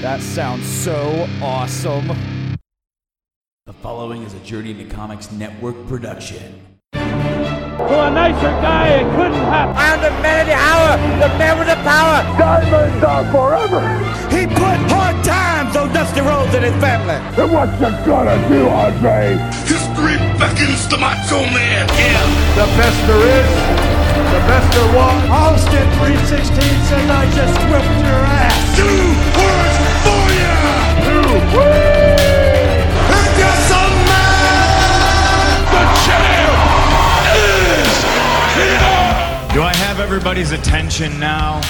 That sounds so awesome. The following is a Journey into Comics Network production. To a nicer guy, it couldn't happen. I am the man of the hour, the man with the power. Diamonds are forever. He put hard times on Dusty Rhodes and his family. And what you gonna do, Andre? History beckons the macho man. Yeah. The best there is, the best there was. Austin 316 says I just whipped your ass. Two Do I have everybody's attention now?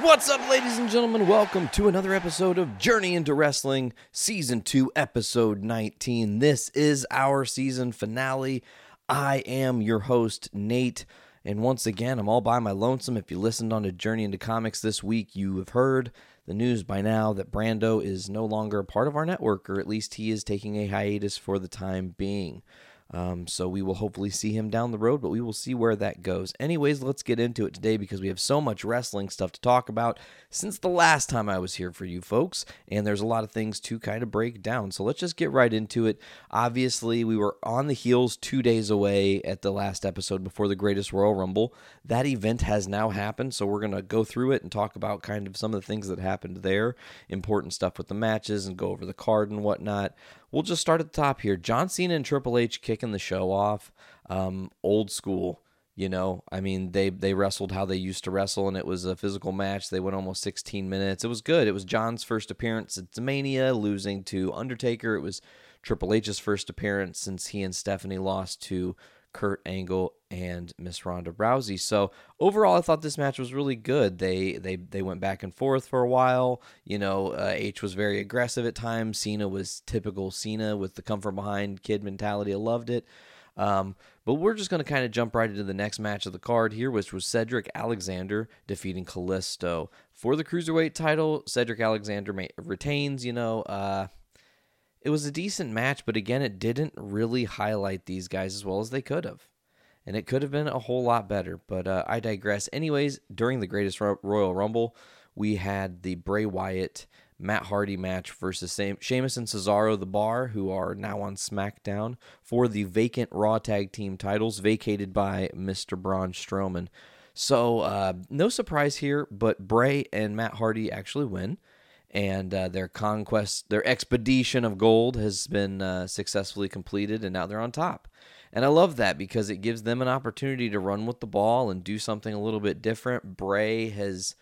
What's up, ladies and gentlemen? Welcome to another episode of Journey into Wrestling, Season 2, Episode 19. This is our season finale. I am your host, Nate. And once again, I'm all by my lonesome. If you listened on to Journey into Comics this week, you have heard the news by now that Brando is no longer a part of our network, or at least he is taking a hiatus for the time being. Um, so we will hopefully see him down the road, but we will see where that goes. Anyways, let's get into it today because we have so much wrestling stuff to talk about since the last time I was here for you folks, and there's a lot of things to kind of break down. So let's just get right into it. Obviously, we were on the heels two days away at the last episode before the Greatest Royal Rumble. That event has now happened, so we're going to go through it and talk about kind of some of the things that happened there, important stuff with the matches, and go over the card and whatnot. We'll just start at the top here. John Cena and Triple H kicking the show off. Um, old school, you know. I mean, they they wrestled how they used to wrestle, and it was a physical match. They went almost 16 minutes. It was good. It was John's first appearance at Mania, losing to Undertaker. It was Triple H's first appearance since he and Stephanie lost to Kurt Angle and Miss Ronda Rousey. So overall, I thought this match was really good. They they they went back and forth for a while. You know, uh, H was very aggressive at times. Cena was typical Cena with the come from behind kid mentality. I loved it. Um, but we're just going to kind of jump right into the next match of the card here, which was Cedric Alexander defeating Kalisto for the cruiserweight title. Cedric Alexander retains. You know, uh, it was a decent match, but again, it didn't really highlight these guys as well as they could have. And it could have been a whole lot better, but uh, I digress. Anyways, during the Greatest Royal Rumble, we had the Bray Wyatt Matt Hardy match versus Sam- Sheamus and Cesaro the Bar, who are now on SmackDown for the vacant Raw Tag Team titles, vacated by Mr. Braun Strowman. So, uh, no surprise here, but Bray and Matt Hardy actually win and uh, their conquest, their expedition of gold has been uh, successfully completed, and now they're on top. And I love that because it gives them an opportunity to run with the ball and do something a little bit different. Bray has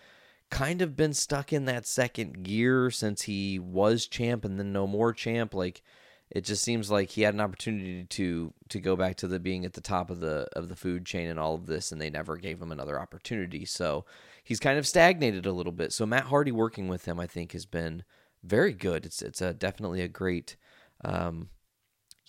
kind of been stuck in that second gear since he was champ and then no more champ. Like it just seems like he had an opportunity to to go back to the being at the top of the of the food chain and all of this, and they never gave him another opportunity. So he's kind of stagnated a little bit. So Matt Hardy working with him, I think, has been very good. It's it's a definitely a great, um,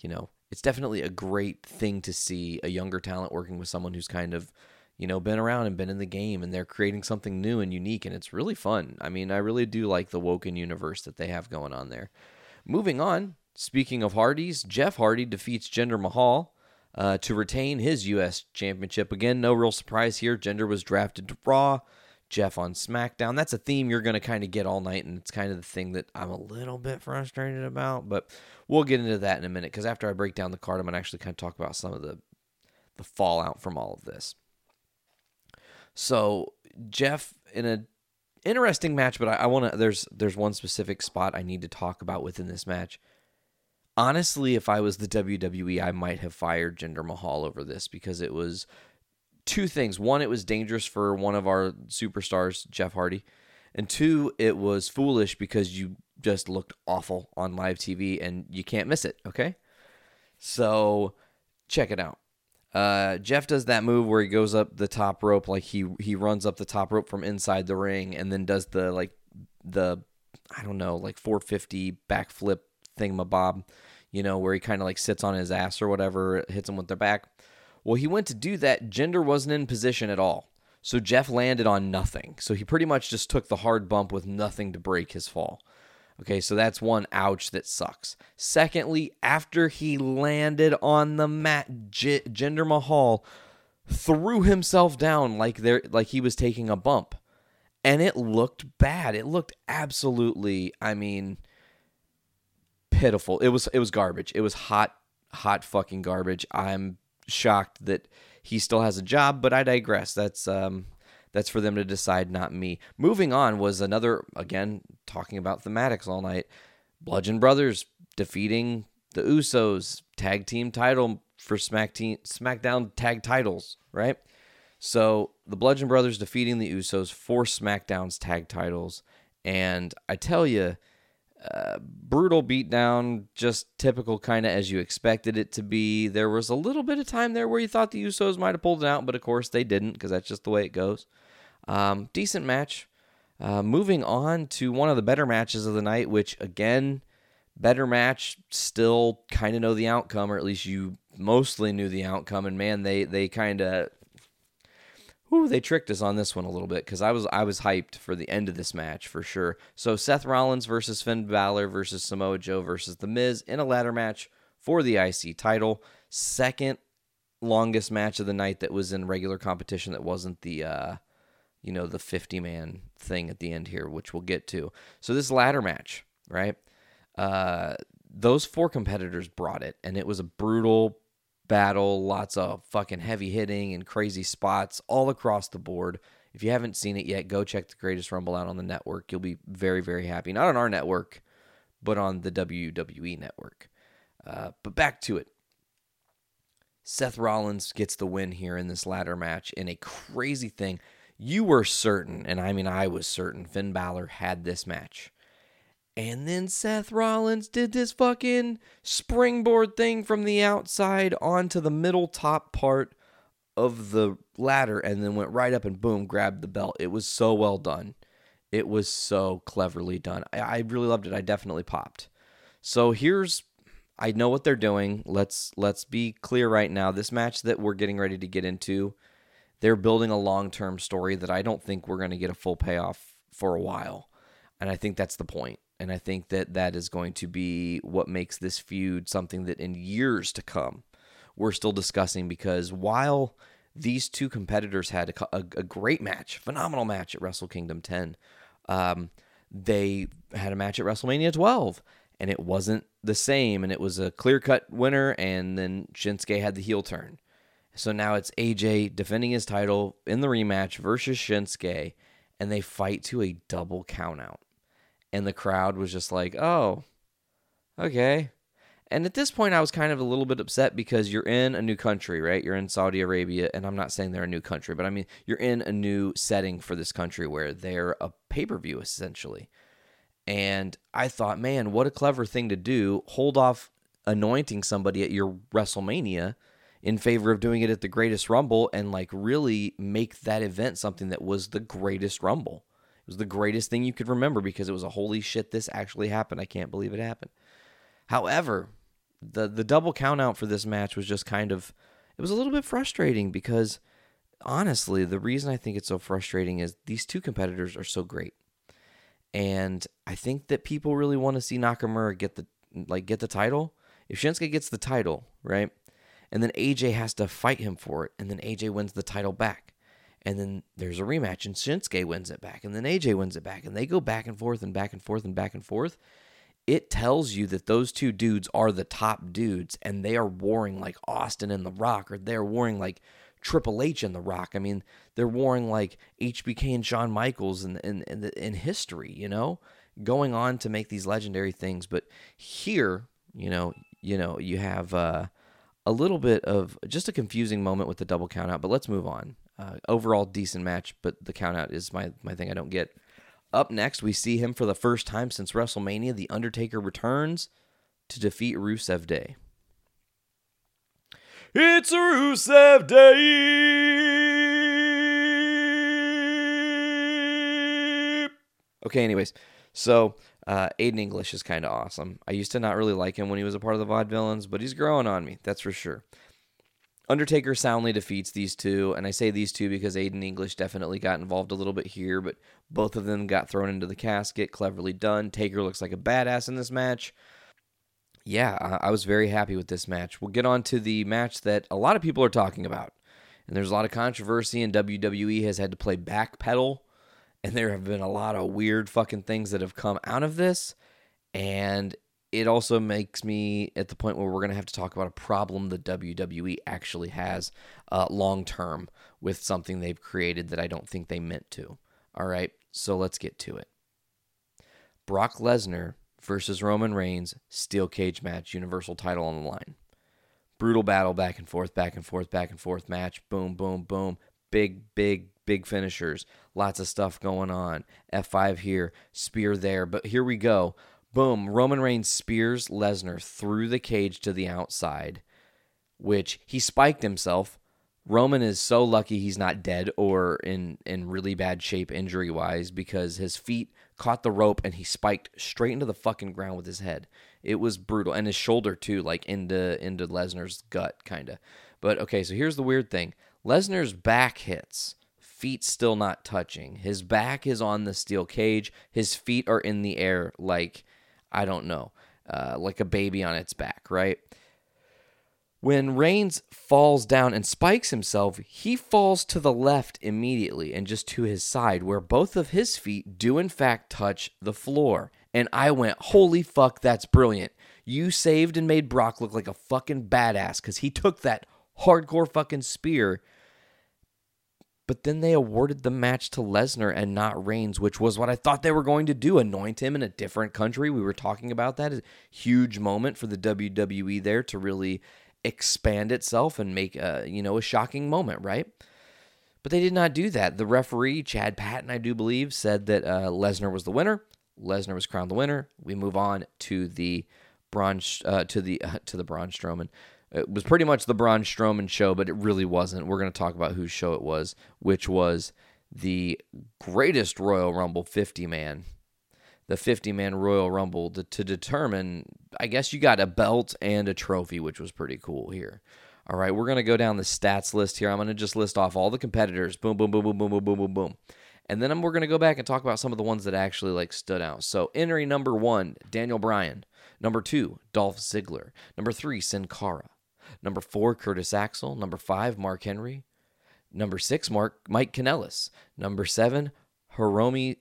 you know, it's definitely a great thing to see a younger talent working with someone who's kind of, you know, been around and been in the game, and they're creating something new and unique, and it's really fun. I mean, I really do like the Woken universe that they have going on there. Moving on, speaking of Hardys, Jeff Hardy defeats Jinder Mahal uh, to retain his U.S. championship. Again, no real surprise here. Jinder was drafted to Raw. Jeff on SmackDown. That's a theme you're going to kind of get all night, and it's kind of the thing that I'm a little bit frustrated about. But we'll get into that in a minute because after I break down the card, I'm going to actually kind of talk about some of the the fallout from all of this. So Jeff in a interesting match, but I, I want to. There's there's one specific spot I need to talk about within this match. Honestly, if I was the WWE, I might have fired Jinder Mahal over this because it was two things. One, it was dangerous for one of our superstars, Jeff Hardy. And two, it was foolish because you just looked awful on live TV and you can't miss it, okay? So check it out. Uh, Jeff does that move where he goes up the top rope, like he he runs up the top rope from inside the ring, and then does the like the I don't know like 450 backflip thingamabob, you know, where he kind of like sits on his ass or whatever, hits him with their back. Well, he went to do that. Jinder wasn't in position at all. So Jeff landed on nothing. So he pretty much just took the hard bump with nothing to break his fall. Okay, so that's one ouch that sucks. Secondly, after he landed on the mat, J- Jinder Mahal threw himself down like there like he was taking a bump. And it looked bad. It looked absolutely, I mean, pitiful. It was it was garbage. It was hot hot fucking garbage. I'm shocked that he still has a job, but I digress. That's um that's for them to decide, not me. Moving on was another again talking about thematics all night. Bludgeon Brothers defeating the Usos tag team title for Smack team, SmackDown tag titles, right? So the Bludgeon Brothers defeating the Usos for SmackDown's tag titles, and I tell you, uh, brutal beatdown, just typical kind of as you expected it to be. There was a little bit of time there where you thought the Usos might have pulled it out, but of course they didn't because that's just the way it goes. Um, decent match. Uh, moving on to one of the better matches of the night, which again, better match. Still kind of know the outcome, or at least you mostly knew the outcome. And man, they they kind of Ooh, they tricked us on this one a little bit because I was I was hyped for the end of this match for sure. So Seth Rollins versus Finn Balor versus Samoa Joe versus The Miz in a ladder match for the IC title. Second longest match of the night that was in regular competition that wasn't the uh, you know the 50 man thing at the end here, which we'll get to. So this ladder match, right? Uh, those four competitors brought it, and it was a brutal battle, lots of fucking heavy hitting and crazy spots all across the board. If you haven't seen it yet, go check the Greatest Rumble out on the network. You'll be very, very happy. Not on our network, but on the WWE network. Uh, but back to it. Seth Rollins gets the win here in this ladder match in a crazy thing. You were certain, and I mean, I was certain, Finn Balor had this match. And then Seth Rollins did this fucking springboard thing from the outside onto the middle top part of the ladder and then went right up and boom, grabbed the belt. It was so well done. It was so cleverly done. I, I really loved it. I definitely popped. So here's I know what they're doing. Let's let's be clear right now. This match that we're getting ready to get into, they're building a long-term story that I don't think we're going to get a full payoff for a while. And I think that's the point. And I think that that is going to be what makes this feud something that in years to come we're still discussing because while these two competitors had a, a, a great match, phenomenal match at Wrestle Kingdom 10, um, they had a match at WrestleMania 12 and it wasn't the same and it was a clear cut winner and then Shinsuke had the heel turn. So now it's AJ defending his title in the rematch versus Shinsuke and they fight to a double countout and the crowd was just like, "Oh, okay." And at this point, I was kind of a little bit upset because you're in a new country, right? You're in Saudi Arabia, and I'm not saying they're a new country, but I mean you're in a new setting for this country where they're a pay per view essentially. And I thought, man, what a clever thing to do! Hold off anointing somebody at your WrestleMania in favor of doing it at the Greatest Rumble, and like really make that event something that was the Greatest Rumble. Was the greatest thing you could remember because it was a holy shit, this actually happened. I can't believe it happened. However, the the double count out for this match was just kind of it was a little bit frustrating because honestly, the reason I think it's so frustrating is these two competitors are so great. And I think that people really want to see Nakamura get the like get the title. If Shinsuke gets the title, right? And then AJ has to fight him for it, and then AJ wins the title back and then there's a rematch and Shinsuke wins it back and then AJ wins it back and they go back and forth and back and forth and back and forth it tells you that those two dudes are the top dudes and they are warring like Austin and The Rock or they're warring like Triple H and The Rock. I mean, they're warring like HBK and Shawn Michaels in in in, in history, you know, going on to make these legendary things. But here, you know, you know, you have uh, a little bit of just a confusing moment with the double count out. But let's move on. Uh, overall, decent match, but the countout is my my thing. I don't get. Up next, we see him for the first time since WrestleMania. The Undertaker returns to defeat Rusev Day. It's Rusev Day. Okay, anyways, So uh, Aiden English is kind of awesome. I used to not really like him when he was a part of the Vaudevillains, but he's growing on me. That's for sure. Undertaker soundly defeats these two, and I say these two because Aiden English definitely got involved a little bit here, but both of them got thrown into the casket. Cleverly done. Taker looks like a badass in this match. Yeah, I, was very happy with this match. We'll get on to the match that a lot of people are talking about. And there's a lot of controversy, and WWE has had to play backpedal. And there have been a lot of weird fucking things that have come out of this. And it also makes me at the point where we're going to have to talk about a problem the WWE actually has uh, long term with something they've created that I don't think they meant to. All right, so let's get to it. Brock Lesnar versus Roman Reigns, steel cage match, Universal title on the line. Brutal battle, back and forth, back and forth, back and forth match. Boom, boom, boom. Big, big, big finishers. Lots of stuff going on. F5 here, spear there. But here we go. Boom. Roman Reigns spears Lesnar through the cage to the outside, which he spiked himself. Roman is so lucky he's not dead or in, in really bad shape injury wise because his feet caught the rope and he spiked straight into the fucking ground with his head. It was brutal. And his shoulder too, like into into Lesnar's gut, kinda. But okay, so here's the weird thing. Lesnar's back hits feet still not touching. His back is on the steel cage. His feet are in the air like I don't know, uh, like a baby on its back, right? When Reigns falls down and spikes himself, he falls to the left immediately and just to his side, where both of his feet do in fact touch the floor. And I went, holy fuck, that's brilliant. You saved and made Brock look like a fucking badass because he took that hardcore fucking spear but then they awarded the match to Lesnar and not Reigns, which was what I thought they were going to do anoint him in a different country. We were talking about that. A huge moment for the WWE there to really expand itself and make a, you know, a shocking moment, right? But they did not do that. The referee, Chad Patton, I do believe, said that uh, Lesnar was the winner. Lesnar was crowned the winner. We move on to the Braun, uh, to the uh, to the Braun Strowman it was pretty much the Braun Strowman show, but it really wasn't. We're going to talk about whose show it was, which was the greatest Royal Rumble 50 man. The 50 man Royal Rumble to, to determine, I guess you got a belt and a trophy, which was pretty cool here. All right, we're going to go down the stats list here. I'm going to just list off all the competitors. Boom, boom, boom, boom, boom, boom, boom, boom, boom. And then we're going to go back and talk about some of the ones that actually like stood out. So entry number one, Daniel Bryan. Number two, Dolph Ziggler. Number three, Sin Cara. Number four, Curtis Axel. Number five, Mark Henry. Number six, Mark Mike Kanellis. Number seven, Hiromi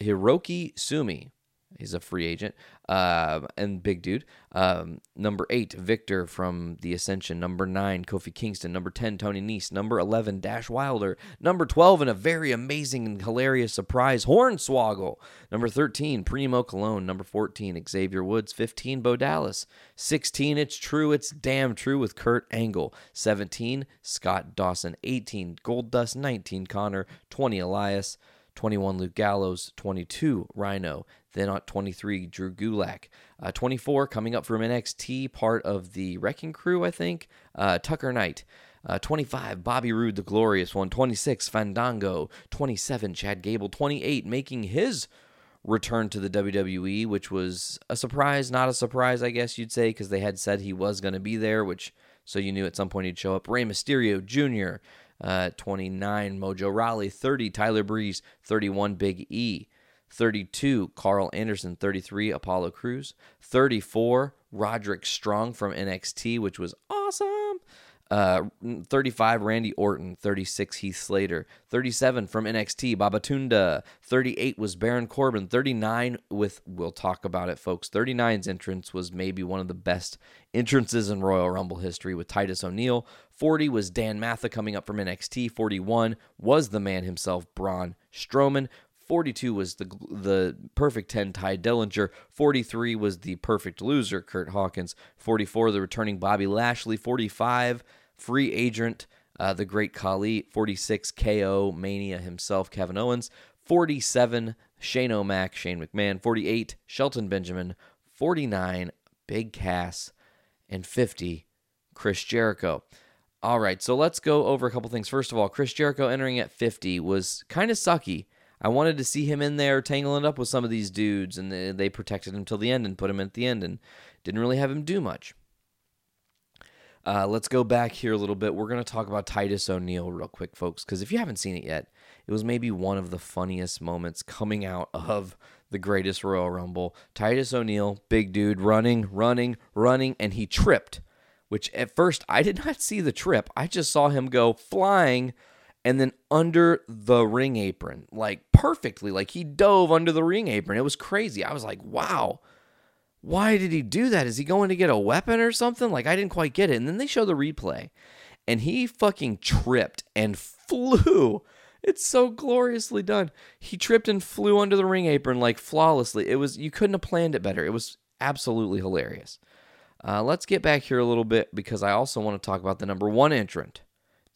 Hiroki Sumi. He's a free agent uh, and big dude. Um, number eight, Victor from The Ascension. Number nine, Kofi Kingston. Number 10, Tony Nese. Number 11, Dash Wilder. Number 12, and a very amazing and hilarious surprise, Hornswoggle. Number 13, Primo Colón. Number 14, Xavier Woods. 15, Bo Dallas. 16, It's True, It's Damn True with Kurt Angle. 17, Scott Dawson. 18, Goldust. 19, Konnor. 20, Elias. 21 Luke Gallows, 22 Rhino, then at 23, Drew Gulak. Uh, 24, coming up from NXT, part of the Wrecking Crew, I think, uh, Tucker Knight. Uh, 25, Bobby Roode, the glorious one. 26, Fandango. 27, Chad Gable. 28, making his return to the WWE, which was a surprise, not a surprise, I guess you'd say, because they had said he was going to be there, which so you knew at some point he'd show up. Rey Mysterio Jr., uh, 29, Mojo Rawley. 30, Tyler Breeze. 31, Big E. 32, Karl Anderson. 33, Apollo Crews, 34, Roderick Strong from NXT, which was awesome. Uh, 35, Randy Orton. 36, Heath Slater. 37 from NXT, Babatunde. 38 was Baron Corbin. 39 with, we'll talk about it, folks. 39's entrance was maybe one of the best entrances in Royal Rumble history with Titus O'Neil. 40 was Dan Matha coming up from NXT. 41 was the man himself, Braun Strowman. 42 was the the perfect 10 Tye Dillinger. 43 was the perfect loser Kurt Hawkins. 44 the returning Bobby Lashley. 45 free agent uh, the great Khali. 46 KO Mania himself Kevin Owens. 47 Shane O'Mac Shane McMahon. 48 Shelton Benjamin. 49 Big Cass and 50 Chris Jericho. All right, so let's go over a couple things. First of all, Chris Jericho entering at 50 was kind of sucky. I wanted to see him in there tangling up with some of these dudes, and they, protected him till the end and put him at the end, and didn't really have him do much. Uh, let's go back here a little bit. We're going to talk about Titus O'Neil real quick, folks, because if you haven't seen it yet, it was maybe one of the funniest moments coming out of the greatest Royal Rumble. Titus O'Neil, big dude, running, running, running, and he tripped, which at first I did not see the trip. I just saw him go flying and then under the ring apron, like perfectly. Like he dove under the ring apron. It was crazy. I was like, wow why did he do that? Is he going to get a weapon or something? Like, I didn't quite get it. And then they show the replay, and he fucking tripped and flew. It's so gloriously done. He tripped and flew under the ring apron like flawlessly. It was, you couldn't have planned it better. It was absolutely hilarious. Uh, let's get back here a little bit because I also want to talk about the number one entrant,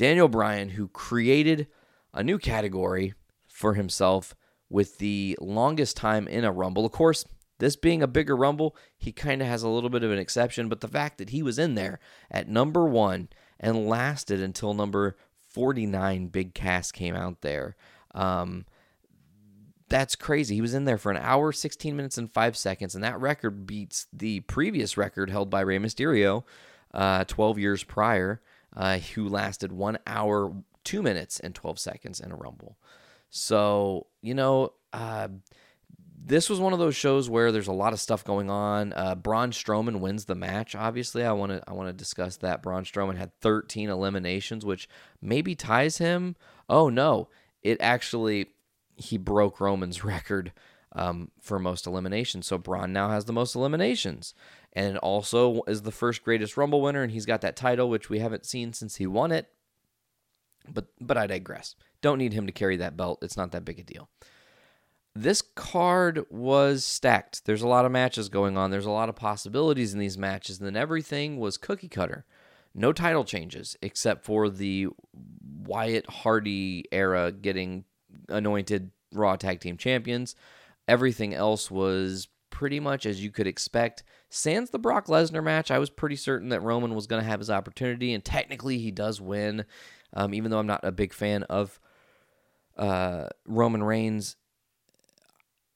Daniel Bryan, who created a new category for himself with the longest time in a Rumble. Of course, this being a bigger Rumble, he kind of has a little bit of an exception, but the fact that he was in there at number one and lasted until number 49 Big Cass came out there. Um, that's crazy. He was in there for an hour, 16 minutes, and five seconds, and that record beats the previous record held by Rey Mysterio uh, 12 years prior, uh, who lasted one hour, two minutes, and 12 seconds in a Rumble. So, you know, uh, this was one of those shows where there's a lot of stuff going on. Uh, Braun Strowman wins the match. Obviously, I want to I want to discuss that. Braun Strowman had 13 eliminations, which maybe ties him. Oh no, it actually he broke Roman's record um, for most eliminations. So Braun now has the most eliminations, and also is the first greatest Rumble winner, and he's got that title, which we haven't seen since he won it. But but I digress. Don't need him to carry that belt. It's not that big a deal this card was stacked. There's a lot of matches going on. There's a lot of possibilities in these matches, and then everything was cookie cutter. No title changes except for the Wyatt Hardy era getting anointed Raw Tag Team Champions. Everything else was pretty much as you could expect. Sans the Brock Lesnar match, I was pretty certain that Roman was going to have his opportunity, and technically he does win, um, even though I'm not a big fan of uh, Roman Reigns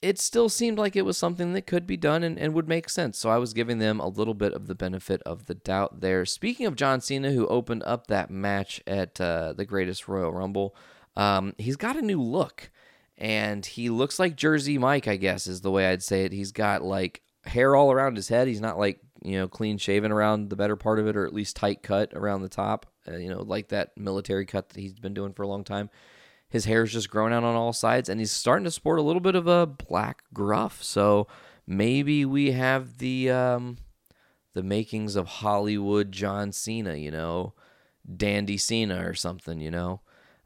it still seemed like it was something that could be done and, and would make sense. So I was giving them a little bit of the benefit of the doubt there. Speaking of John Cena, who opened up that match at uh, the Greatest Royal Rumble, um, he's got a new look. And he looks like Jersey Mike, I guess, is the way I'd say it. He's got like hair all around his head. He's not like, you know, clean shaven around the better part of it, or at least tight cut around the top, uh, you know, like that military cut that he's been doing for a long time. His hair's just growing out on all sides, and he's starting to sport a little bit of a black gruff. So maybe we have the um, the makings of Hollywood John Cena, you know, Dandy Cena or something, you know.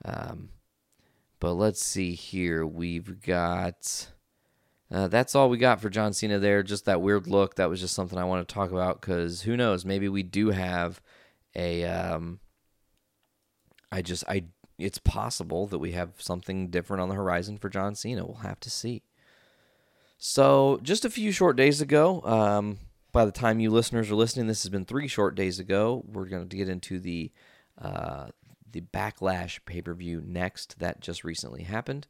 Um, but let's see here. We've got. Uh, that's all we got for John Cena there. Just that weird look. That was just something I want to talk about because who knows? Maybe we do have a. Um, I just I it's possible that we have something different on the horizon for John Cena. We'll have to see. So, just a few short days ago, um, by the time you listeners are listening, this has been three short days ago. We're going to get into the uh, the Backlash pay per view next. That just recently happened.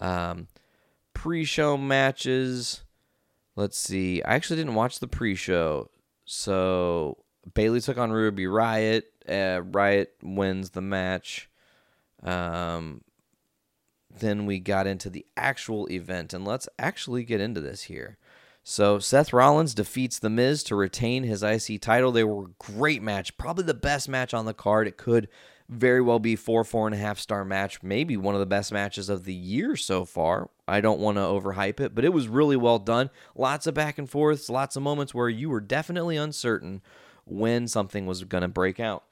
Um, pre show matches. Let's see. I actually didn't watch the pre show. So, Bayley took on Ruby Riott. Uh, Riott wins the match. Um, then we got into the actual event, and let's actually get into this here. So Seth Rollins defeats The Miz to retain his IC title. They were a great match, probably the best match on the card. It could very well be four, four and a half star match, maybe one of the best matches of the year so far. I don't want to overhype it, but it was really well done. Lots of back and forths, lots of moments where you were definitely uncertain when something was going to break out.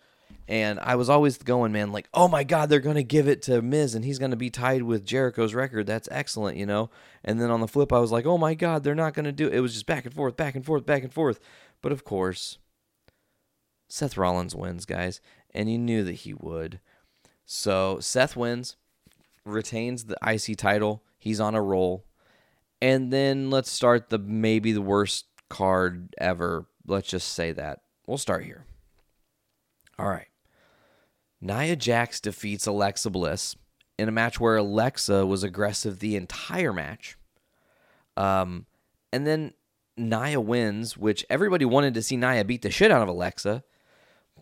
And I was always going, man, like, oh my God, they're going to give it to Miz and he's going to be tied with Jericho's record. That's excellent, you know? And then on the flip, I was like, oh my God, they're not going to do it. It was just back and forth, back and forth, back and forth. But of course, Seth Rollins wins, guys. And you knew that he would. So Seth wins, retains the IC title. He's on a roll. And then let's start the maybe the worst card ever. Let's just say that. We'll start here. All right. Nia Jax defeats Alexa Bliss in a match where Alexa was aggressive the entire match. Um, and then Nia wins, which everybody wanted to see Nia beat the shit out of Alexa.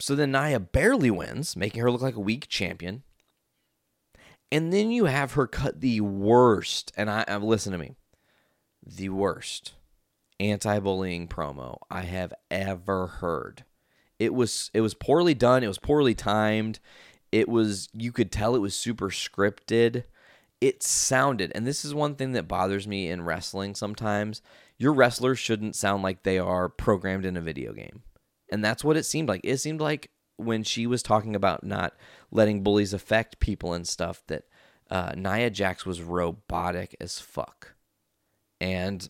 So then Nia barely wins, making her look like a weak champion. And then you have her cut the worst, and I, I listen to me, the worst anti-bullying promo I have ever heard. It was it was poorly done. It was poorly timed. It was you could tell it was super scripted. It sounded, and this is one thing that bothers me in wrestling sometimes. Your wrestlers shouldn't sound like they are programmed in a video game. And that's what it seemed like. It seemed like when she was talking about not letting bullies affect people and stuff that uh, Nia Jax was robotic as fuck. And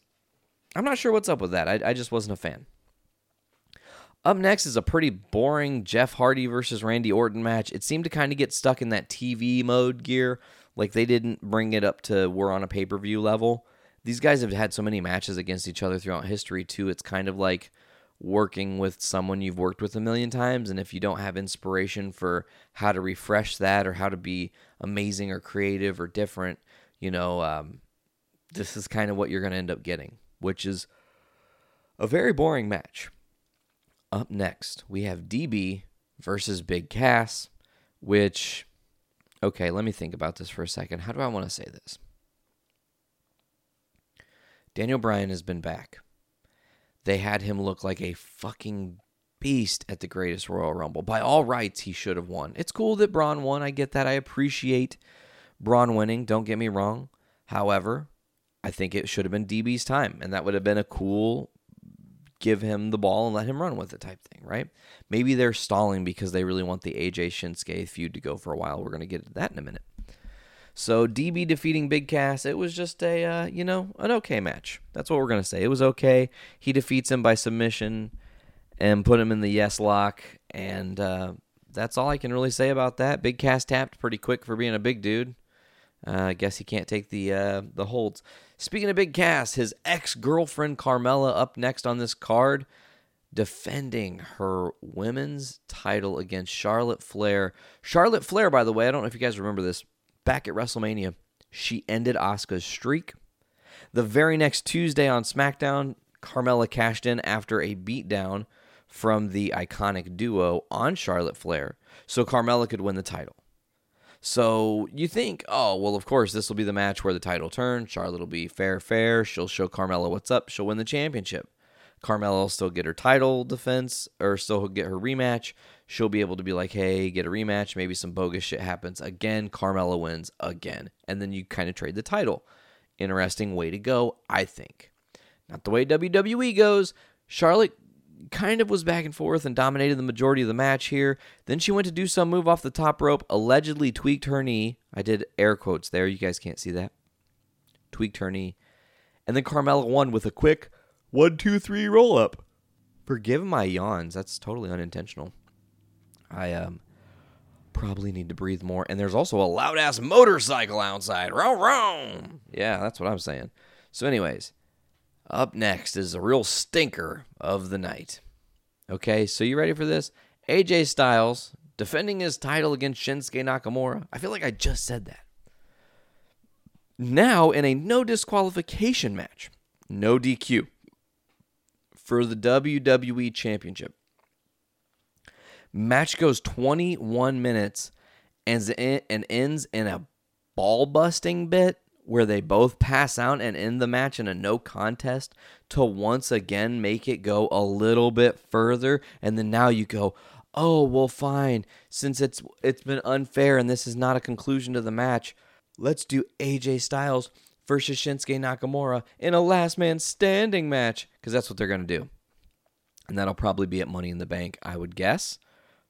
I'm not sure what's up with that. I, I just wasn't a fan. Up next is a pretty boring Jeff Hardy versus Randy Orton match. It seemed to kind of get stuck in that TV mode gear. Like they didn't bring it up to we're on a pay per view level. These guys have had so many matches against each other throughout history, too. It's kind of like working with someone you've worked with a million times. And if you don't have inspiration for how to refresh that or how to be amazing or creative or different, you know, um, this is kind of what you're going to end up getting, which is a very boring match. Up next, we have DB versus Big Cass, which, okay, let me think about this for a second. How do I want to say this? Daniel Bryan has been back. They had him look like a fucking beast at the greatest Royal Rumble. By all rights, he should have won. It's cool that Braun won. I get that. I appreciate Braun winning. Don't get me wrong. However, I think it should have been DB's time, and that would have been a cool give him the ball and let him run with it type thing, right? Maybe they're stalling because they really want the AJ Shinsuke feud to go for a while. We're going to get to that in a minute. So DB defeating Big Cass, it was just a uh, you know an okay match. That's what we're gonna say. It was okay. He defeats him by submission and put him in the yes lock, and uh, that's all I can really say about that. Big Cass tapped pretty quick for being a big dude. Uh, I guess he can't take the uh, the holds. Speaking of Big Cass, his ex girlfriend Carmella up next on this card, defending her women's title against Charlotte Flair. Charlotte Flair, by the way, I don't know if you guys remember this. Back at WrestleMania, she ended Asuka's streak. The very next Tuesday on SmackDown, Carmella cashed in after a beatdown from the iconic duo on Charlotte Flair, so Carmella could win the title. So you think, oh, well, of course, this will be the match where the title turns. Charlotte will be fair, fair. She'll show Carmella what's up. She'll win the championship. Carmella will still get her title defense or still get her rematch. She'll be able to be like, hey, get a rematch. Maybe some bogus shit happens. Again, Carmella wins again. And then you kind of trade the title. Interesting way to go, I think. Not the way WWE goes. Charlotte kind of was back and forth and dominated the majority of the match here. Then she went to do some move off the top rope, allegedly tweaked her knee. I did air quotes there. You guys can't see that. Tweaked her knee. And then Carmella won with a quick one, two, three roll up. Forgive my yawns. That's totally unintentional. I um probably need to breathe more. And there's also a loud ass motorcycle outside. Row, row. Yeah, that's what I'm saying. So, anyways, up next is a real stinker of the night. Okay, so you ready for this? AJ Styles defending his title against Shinsuke Nakamura. I feel like I just said that. Now in a no disqualification match, no DQ for the WWE Championship. Match goes 21 minutes and, and ends in a ball busting bit where they both pass out and end the match in a no contest to once again make it go a little bit further. And then now you go oh well fine. Since it's it's been unfair and this is not a conclusion to the match let's do AJ Styles versus Shinsuke Nakamura in a last man standing match. Because that's what they're going to do. And that'll probably be at Money in the Bank I would guess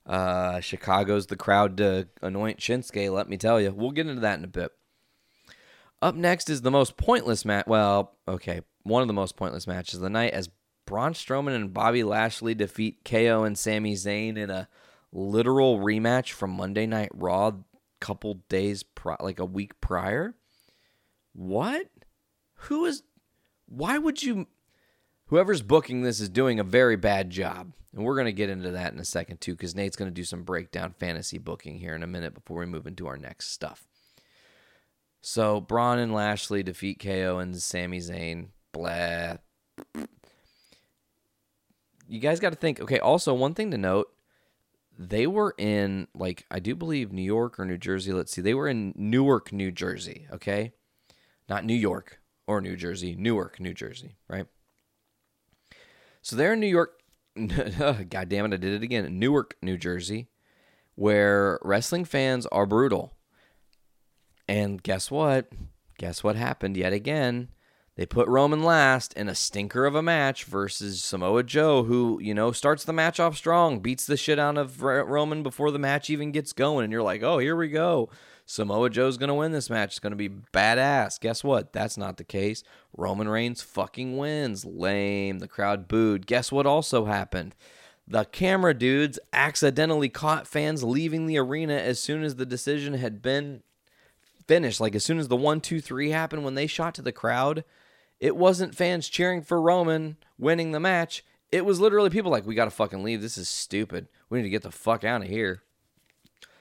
uh, Chicago's the crowd to anoint Shinsuke let me tell you we'll get into that in a bit up next is the most pointless match. Well, okay, one of the most pointless matches of the night as Braun Strowman and Bobby Lashley defeat KO and Sami Zayn in a literal rematch from Monday Night Raw, couple days pri- like a week prior. What? Who is? Why would you? Whoever's booking this is doing a very bad job, and we're gonna get into that in a second too, because Nate's gonna do some breakdown fantasy booking here in a minute before we move into our next stuff. So Braun and Lashley defeat KO and Sami Zayn. Blah. You guys got to think. Okay. Also, one thing to note: they were in like I do believe New York or New Jersey. Let's see. They were in Newark, New Jersey. Okay, not New York or New Jersey. Newark, New Jersey. Right. So they're in New York. Oh, God damn it! I did it again. Newark, New Jersey, where wrestling fans are brutal. And guess what? Guess what happened yet again? They put Roman last in a stinker of a match versus Samoa Joe, who, you know, starts the match off strong, beats the shit out of Roman before the match even gets going. And you're like, oh, here we go. Samoa Joe's going to win this match. It's going to be badass. Guess what? That's not the case. Roman Reigns fucking wins. Lame. The crowd booed. Guess what also happened? The camera dudes accidentally caught fans leaving the arena as soon as the decision had been finished. Like as soon as the one, two, three happened, when they shot to the crowd, it wasn't fans cheering for Roman winning the match. It was literally people like, we got to fucking leave. This is stupid. We need to get the fuck out of here.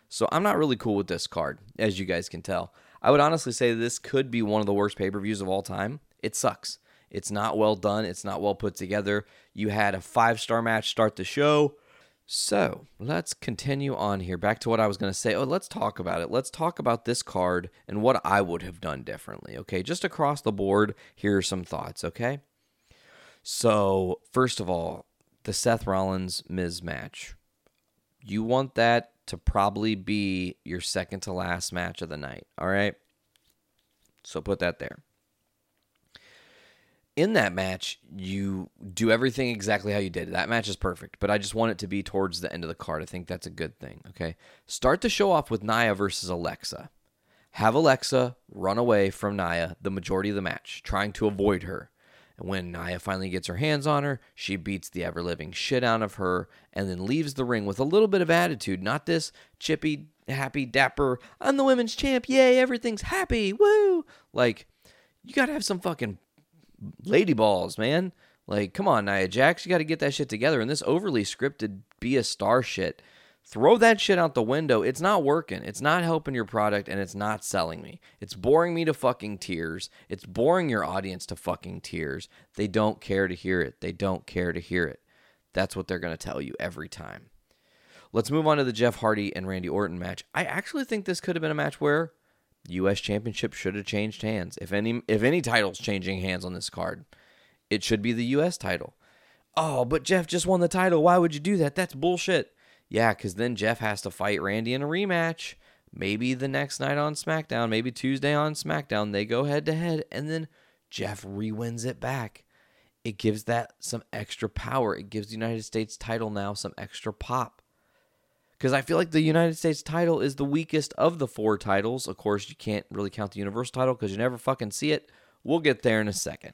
So I'm not really cool with this card, as you guys can tell. I would honestly say this could be one of the worst pay per views of all time. It sucks. It's not well done. It's not well put together. You had a five star match start the show. So let's continue on here. Back to what I was going to say. Oh, let's talk about it. Let's talk about this card and what I would have done differently. Okay. Just across the board, here are some thoughts. Okay. So, first of all, the Seth Rollins Miz match. You want that to probably be your second to last match of the night. All right. So put that there in that match, you do everything exactly how you did. That match is perfect, but I just want it to be towards the end of the card. I think that's a good thing. Okay. Start the show off with Nia versus Alexa. Have Alexa run away from Nia the majority of the match, trying to avoid her. When Nia finally gets her hands on her, she beats the ever living shit out of her and then leaves the ring with a little bit of attitude. Not this chippy, happy, dapper, I'm the women's champ. Yay, everything's happy. Woo. Like, you got to have some fucking lady balls, man. Like, come on, Nia Jax, you got to get that shit together. And this overly scripted be a star shit, throw that shit out the window. It's not working. It's not helping your product and it's not selling me. It's boring me to fucking tears. It's boring your audience to fucking tears. They don't care to hear it. They don't care to hear it. That's what they're going to tell you every time. Let's move on to the Jeff Hardy and Randy Orton match. I actually think this could have been a match where U.S. Championship should have changed hands. If any, if any title's changing hands on this card, it should be the U.S. title. Oh, but Jeff just won the title. Why would you do that? That's bullshit. Yeah, because then Jeff has to fight Randy in a rematch. Maybe the next night on SmackDown, maybe Tuesday on SmackDown, they go head to head, and then Jeff re-wins it back. It gives that some extra power. It gives the United States title now some extra pop because I feel like the United States title is the weakest of the four titles. Of course, you can't really count the Universal title because you never fucking see it. We'll get there in a second.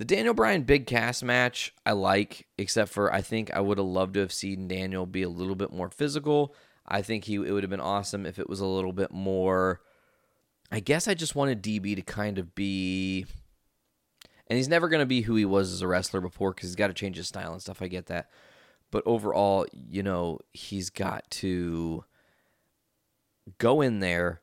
The Daniel Bryan Big Cass match, I like, except for I think I would have loved to have seen Daniel be a little bit more physical. I think he it would have been awesome if it was a little bit more. I guess I just wanted DB to kind of be, and he's never going to be who he was as a wrestler before because he's got to change his style and stuff. I get that but overall, you know, he's got to go in there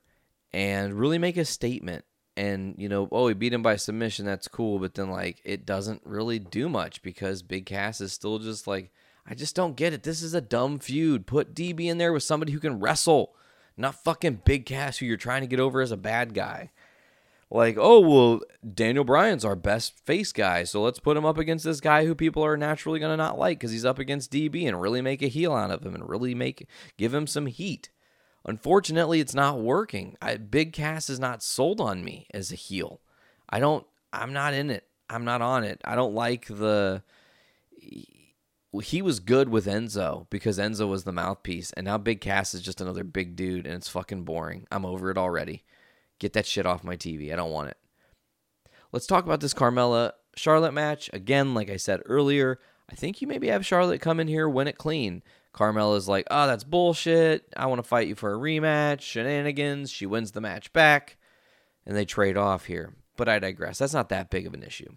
and really make a statement. And, you know, oh, he beat him by submission. That's cool. But then, like, it doesn't really do much because Big Cass is still just like, I just don't get it. This is a dumb feud. Put DB in there with somebody who can wrestle, not fucking Big Cass, who you're trying to get over as a bad guy like, oh, well, Daniel Bryan's our best face guy, so let's put him up against this guy who people are naturally to not like because he's up against DB and really make a heel out of him and really make give him some heat. Unfortunately, it's not working. I, Big Cass is not sold on me as a heel. I don't. I'm not in it. I'm not on it. I don't like the. He was good with Enzo because Enzo was the mouthpiece, and now Big Cass is just another big dude, and it's fucking boring. I'm over it already. Get that shit off my TV. I don't want it. Let's talk about this Carmella Charlotte match. Again, like I said earlier, I think you maybe have Charlotte come in here, win it clean. Carmella's like, oh, that's bullshit. I want to fight you for a rematch. Shenanigans. She wins the match back, and they trade off here. But I digress. That's not that big of an issue.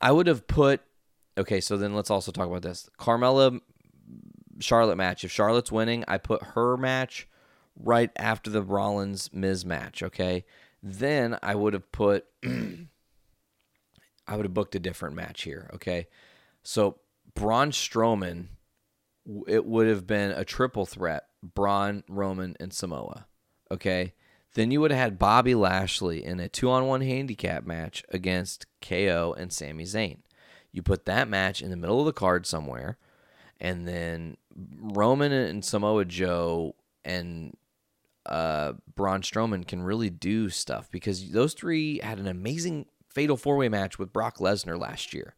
I would have put. Okay, so then let's also talk about this. Carmella Charlotte match. If Charlotte's winning, I put her match right after the Rollins Miz match, okay? Then I would have put I would have booked a different match here, okay? So Braun Strowman it would have been a triple threat, Braun, Roman, and Samoa. Okay? Then you would have had Bobby Lashley in a two on one handicap match against KO and Sami Zayn. You put that match in the middle of the card somewhere, and then Roman and Samoa Joe and uh, Braun Strowman can really do stuff because those three had an amazing fatal four way match with Brock Lesnar last year.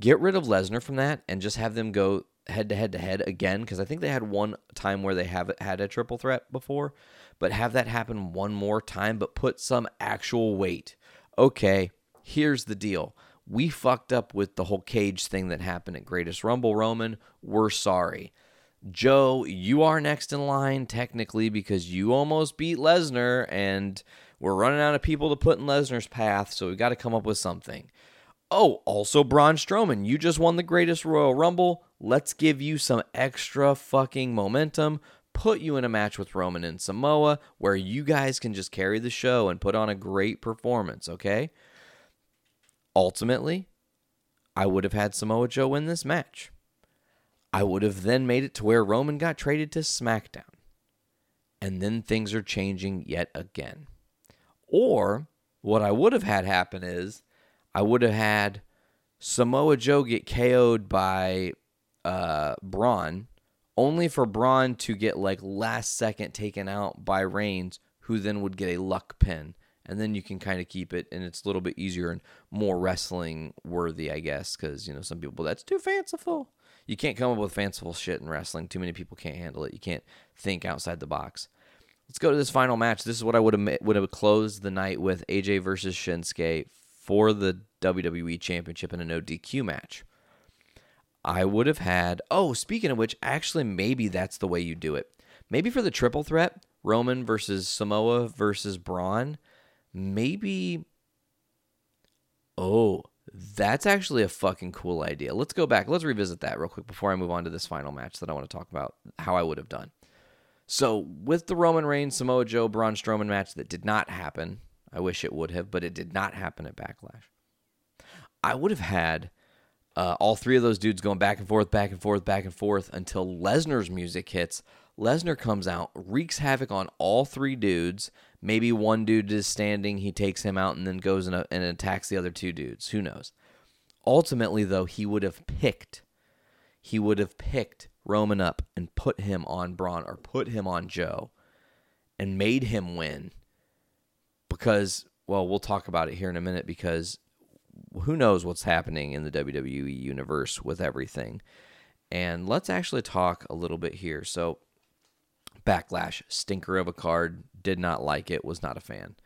Get rid of Lesnar from that and just have them go head to head to head again because I think they had one time where they have had a triple threat before, but have that happen one more time, but put some actual weight. Okay, here's the deal. We fucked up with the whole cage thing that happened at Greatest Rumble, Roman. We're sorry. Joe, you are next in line technically because you almost beat Lesnar and we're running out of people to put in Lesnar's path, so we got to come up with something. Oh, also Braun Strowman, you just won the greatest Royal Rumble. Let's give you some extra fucking momentum. Put you in a match with Roman and Samoa where you guys can just carry the show and put on a great performance, okay? Ultimately, I would have had Samoa Joe win this match. I would have then made it to where Roman got traded to SmackDown. And then things are changing yet again. Or what I would have had happen is I would have had Samoa Joe get KO'd by uh, Braun, only for Braun to get like last second taken out by Reigns, who then would get a luck pin. And then you can kind of keep it, and it's a little bit easier and more wrestling worthy, I guess, because you know some people that's too fanciful. You can't come up with fanciful shit in wrestling. Too many people can't handle it. You can't think outside the box. Let's go to this final match. This is what I would have would have closed the night with AJ versus Shinsuke for the WWE Championship in a no DQ match. I would have had. Oh, speaking of which, actually, maybe that's the way you do it. Maybe for the triple threat, Roman versus Samoa versus Braun. Maybe. Oh, that's actually a fucking cool idea. Let's go back. Let's revisit that real quick before I move on to this final match that I want to talk about how I would have done. So, with the Roman Reigns Samoa Joe Braun Strowman match that did not happen, I wish it would have, but it did not happen at Backlash. I would have had uh, all three of those dudes going back and forth, back and forth, back and forth until Lesnar's music hits. Lesnar comes out, wreaks havoc on all three dudes. Maybe one dude is standing, he takes him out, and then goes and, uh, and attacks the other two dudes. Who knows? Ultimately, though, he would have picked, he would have picked Roman up and put him on Braun or put him on Joe and made him win because, well, we'll talk about it here in a minute because who knows what's happening in the WWE universe with everything. And let's actually talk a little bit here. So, Backlash, stinker of a card, did not like it, was not a fan.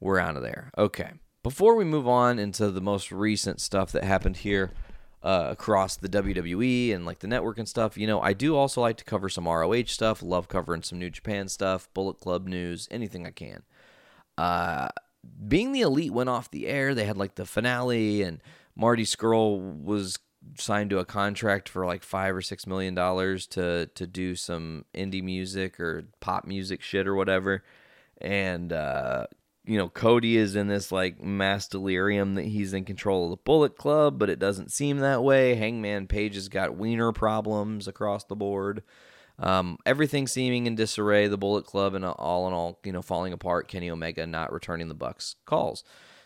We're out of there. Okay. Before we move on into the most recent stuff that happened here uh, across the WWE and like the network and stuff, you know, I do also like to cover some ROH stuff, love covering some New Japan stuff, Bullet Club news, anything I can. Uh, being the elite went off the air. They had like the finale, and Marty Scurll was signed to a contract for like five or six million dollars to to do some indie music or pop music shit or whatever. And uh, you know, Cody is in this like mass delirium that he's in control of the Bullet Club, but it doesn't seem that way. Hangman Page has got wiener problems across the board. Um, everything seeming in disarray. The Bullet Club and all in all, you know, falling apart. Kenny Omega not returning the Bucks calls.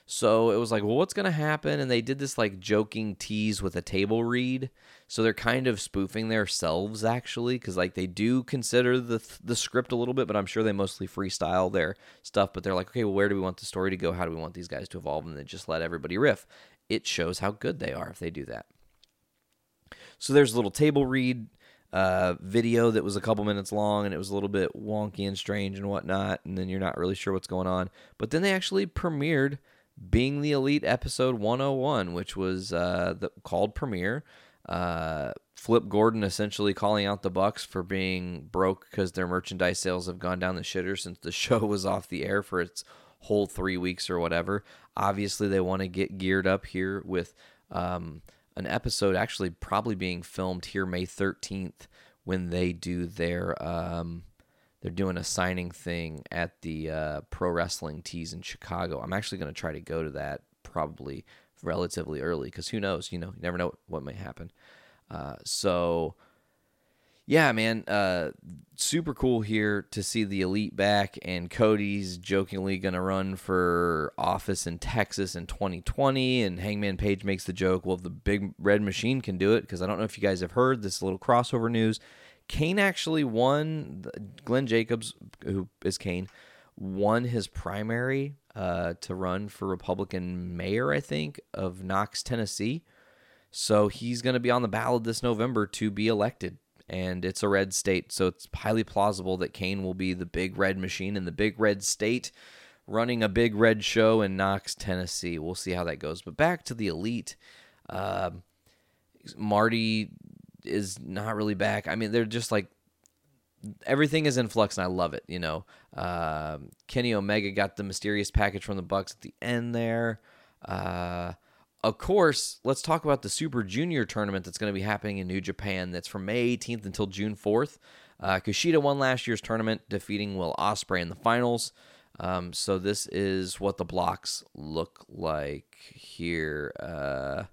So it was like, well, what's going to happen? And they did this like joking tease with a table read. So they're kind of spoofing themselves actually, because like they do consider the the script a little bit, but I'm sure they mostly freestyle their stuff. But they're like, okay, well, where do we want the story to go? How do we want these guys to evolve? And then just let everybody riff. It shows how good they are if they do that. So there's a little table read uh, video that was a couple minutes long and it was a little bit wonky and strange and whatnot, and then you're not really sure what's going on. But then they actually premiered Being the Elite episode 101, which was uh, the, called Premiere. Uh, Flip Gordon essentially calling out the Bucks for being broke because their merchandise sales have gone down the shitter since the show was off the air for its whole three weeks or whatever. Obviously, they want to get geared up here with um, an episode actually probably being filmed here May 13th when they do their um, they're doing a signing thing at the uh, Pro Wrestling Tees in Chicago. I'm actually going to try to go to that probably relatively early because who knows? You know, you never know what may happen. Uh, so yeah, man, uh, super cool here to see the elite back, and Cody's jokingly gonna run for office in Texas in 2020. And Hangman Page makes the joke, "Well, the big red machine can do it," because I don't know if you guys have heard this little crossover news. Kane actually won. Glenn Jacobs, who is Kane, won his primary uh, to run for Republican mayor, I think, of Knox, Tennessee. So he's going to be on the ballot this November to be elected and it's a red state, so it's highly plausible that Kane will be the big red machine in the big red state running a big red show in Knox, Tennessee. We'll see how that goes. But back to the elite. Uh, Marty is not really back. I mean, they're just like everything is in flux, and I love it. You know, uh, Kenny Omega got the mysterious package from the Bucks at the end there. Uh, of course, let's talk about the Super Junior tournament that's going to be happening in New Japan. That's from May 18th until June 4th. Uh, Kushida won last year's tournament, defeating Will Ospreay in the finals. Um, so this is what the blocks look like here. Uh,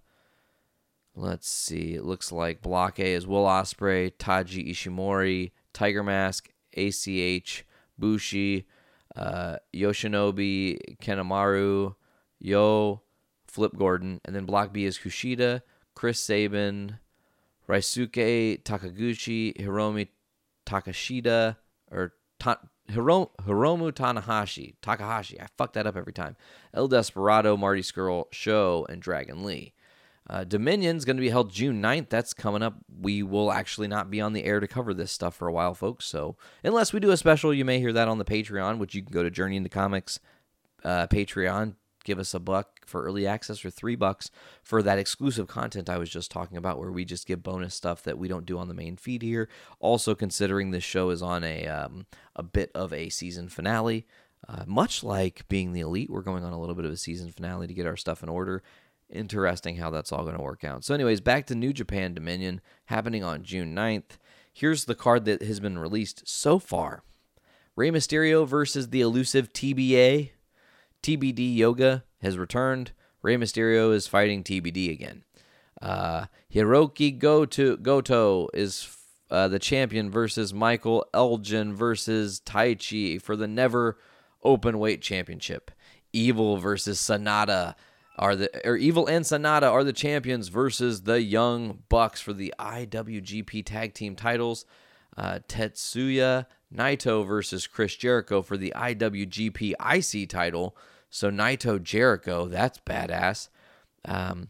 let's see. It looks like Block A is Will Ospreay, Taiji Ishimori, Tiger Mask, ACH, Bushi, uh, Yoshinobu Kanemaru, Yo. Flip Gordon, and then Block B is Kushida, Chris Sabin, Ryusuke Taguchi, Hiromi Takashida, or ta- Hiromu Tanahashi, Takahashi. I fuck that up every time. El Desperado, Marty Scurll, Show, and Dragon Lee. Uh, Dominion's going to be held June 9th. That's coming up. We will actually not be on the air to cover this stuff for a while, folks. So, unless we do a special, you may hear that on the Patreon, which you can go to Journey into Comics uh, Patreon give us a buck for early access or three bucks for that exclusive content I was just talking about, where we just give bonus stuff that we don't do on the main feed here. Also, considering this show is on a um, a bit of a season finale, uh, much like being the elite, we're going on a little bit of a season finale to get our stuff in order. Interesting how that's all going to work out. So, anyways, back to New Japan Dominion happening on June 9th. Here's the card that has been released so far Rey Mysterio versus the elusive TBA TBD Yoga has returned. Rey Mysterio is fighting TBD again. Uh, Hirooki Goto, Goto is uh, the champion versus Michael Elgin versus Taichi for the never open weight championship. Evil versus Sanada are the or Evil and Sanada are the champions versus the Young Bucks for the IWGP Tag Team titles. Uh, Tetsuya Naito versus Chris Jericho for the IWGP IC title. So Naito Jericho, that's badass. Um,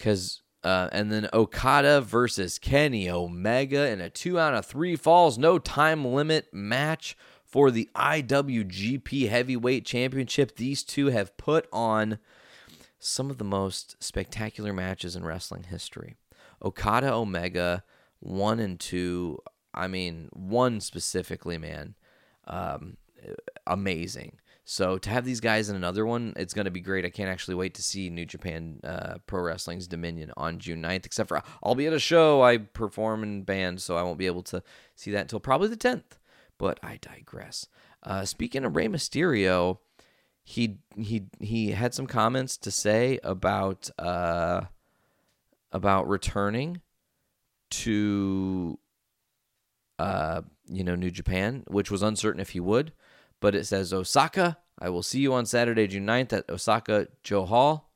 cause uh, and then Okada versus Kenny Omega in a two out of three falls, no time limit match for the IWGP Heavyweight Championship. These two have put on some of the most spectacular matches in wrestling history. Okada Omega one and two. I mean, one specifically, man, um, amazing. So to have these guys in another one, it's going to be great. I can't actually wait to see New Japan uh, Pro Wrestling's Dominion on June 9th, except for I'll be at a show. I perform in band, so I won't be able to see that until probably the 10th. But I digress. Uh, speaking of Rey Mysterio, he he he had some comments to say about uh, about returning to uh, you know New Japan, which was uncertain if he would but it says Osaka. I will see you on Saturday, June 9th at Osaka Joe Hall.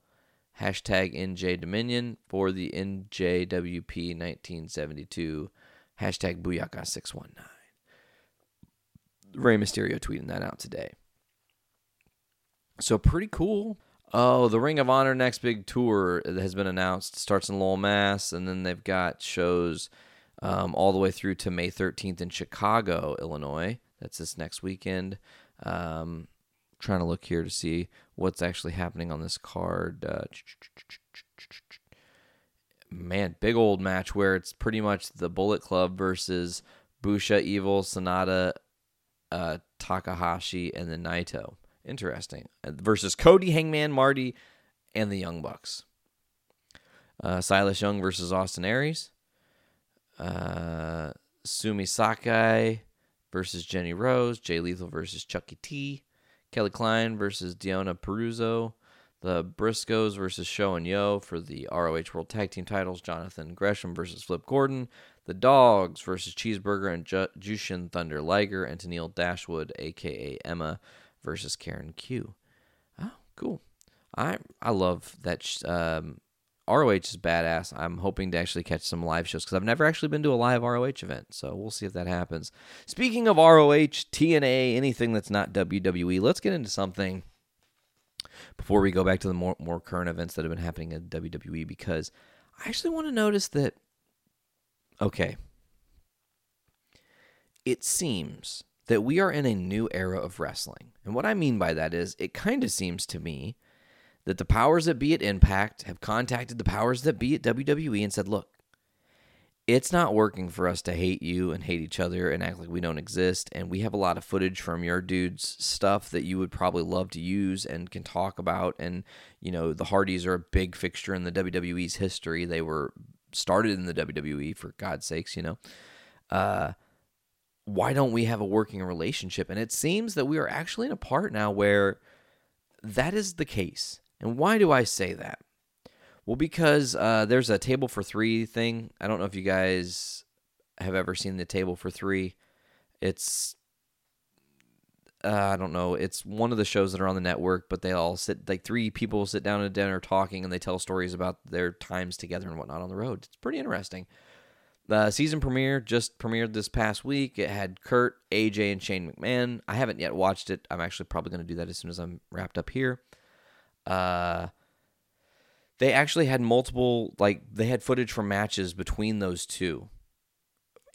Hashtag NJ Dominion for the NJWP 1972. Hashtag Booyaka619. Rey Mysterio tweeting that out today. So pretty cool. Oh, the Ring of Honor next big tour has been announced. Starts in Lowell, Mass, and then they've got shows um, all the way through to May 13th in Chicago, Illinois. That's this next weekend. Um, trying to look here to see what's actually happening on this card. Uh, man, big old match where it's pretty much the Bullet Club versus Bushi, Evil, Sanada, uh, Takahashi, and the Naito. Interesting. Versus Cody, Hangman, Marty, and the Young Bucks. Uh, Silas Young versus Austin Aries. Uh, Sumi Sakai versus Jenny Rose, Jay Lethal versus Chuckie T, Kelly Klein versus Deonna Purrazzo, the Briscoes versus Show and Yo for the ROH World Tag Team titles, Jonathan Gresham versus Flip Gordon, the Dogs versus Cheeseburger and Ju- Jushin Thunder Liger, and Tennille Dashwood, aka Emma, versus Karen Q. Oh, cool. I I love that. Sh- um, ROH is badass. I'm hoping to actually catch some live shows because I've never actually been to a live ROH event. So we'll see if that happens. Speaking of ROH, TNA, anything that's not WWE, let's get into something before we go back to the more, more current events that have been happening at WWE because I actually want to notice that, okay, it seems that we are in a new era of wrestling. And what I mean by that is, it kind of seems to me that the powers that be at Impact have contacted the powers that be at WWE and said, look, it's not working for us to hate you and hate each other and act like we don't exist. And we have a lot of footage from your dude's stuff that you would probably love to use and can talk about. And, you know, the Hardys are a big fixture in the WWE's history. They were started in the WWE, for God's sakes, you know. Uh, why don't we have a working relationship? And it seems that we are actually in a part now where that is the case. And why do I say that? Well, because uh, there's a table for three thing. I don't know if you guys have ever seen the table for three. It's uh, I don't know. It's one of the shows that are on the network, but they all sit like three people sit down at dinner talking, and they tell stories about their times together and whatnot on the road. It's pretty interesting. The season premiere just premiered this past week. It had Kurt, AJ, and Shane McMahon. I haven't yet watched it. I'm actually probably going to do that as soon as I'm wrapped up here. Uh, they actually had multiple like they had footage from matches between those two.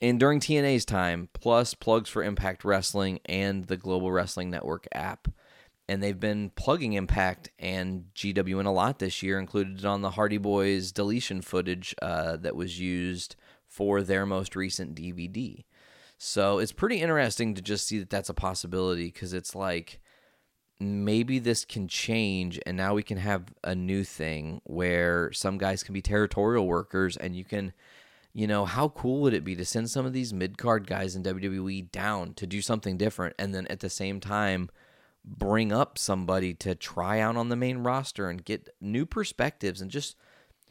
And during tna's time plus plugs for impact wrestling and the global wrestling network app. And they've been plugging impact and gwn a lot this year included on the hardy boys deletion footage uh, that was used for their most recent dvd so it's pretty interesting to just see that that's a possibility because it's like maybe this can change and now we can have a new thing where some guys can be territorial workers and you can you know how cool would it be to send some of these mid-card guys in WWE down to do something different and then at the same time bring up somebody to try out on the main roster and get new perspectives and just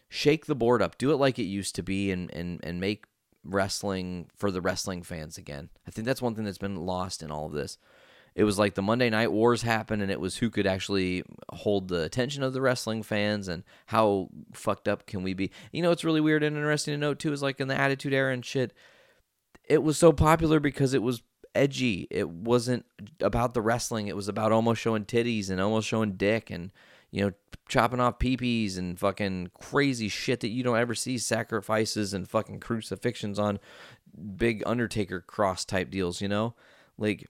shake the board up do it like it used to be and and and make wrestling for the wrestling fans again. I think that's one thing that's been lost in all of this it was like the Monday Night Wars happened, and it was who could actually hold the attention of the wrestling fans and how fucked up can we be. You know, it's really weird and interesting to note too is like in the Attitude Era and shit, it was so popular because it was edgy. It wasn't about the wrestling. It was about almost showing titties and almost showing dick and you know chopping off peepees and fucking crazy shit that you don't ever see sacrifices and fucking crucifixions on big Undertaker cross type deals. You know, like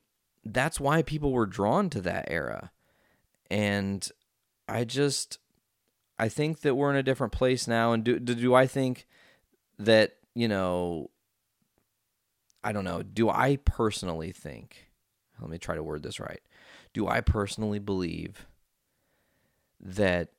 that's why people were drawn to that era. And I just I think that we're in a different place now and do do I think that, you know, I don't know, do I personally think let me try to word this right. Do I personally believe that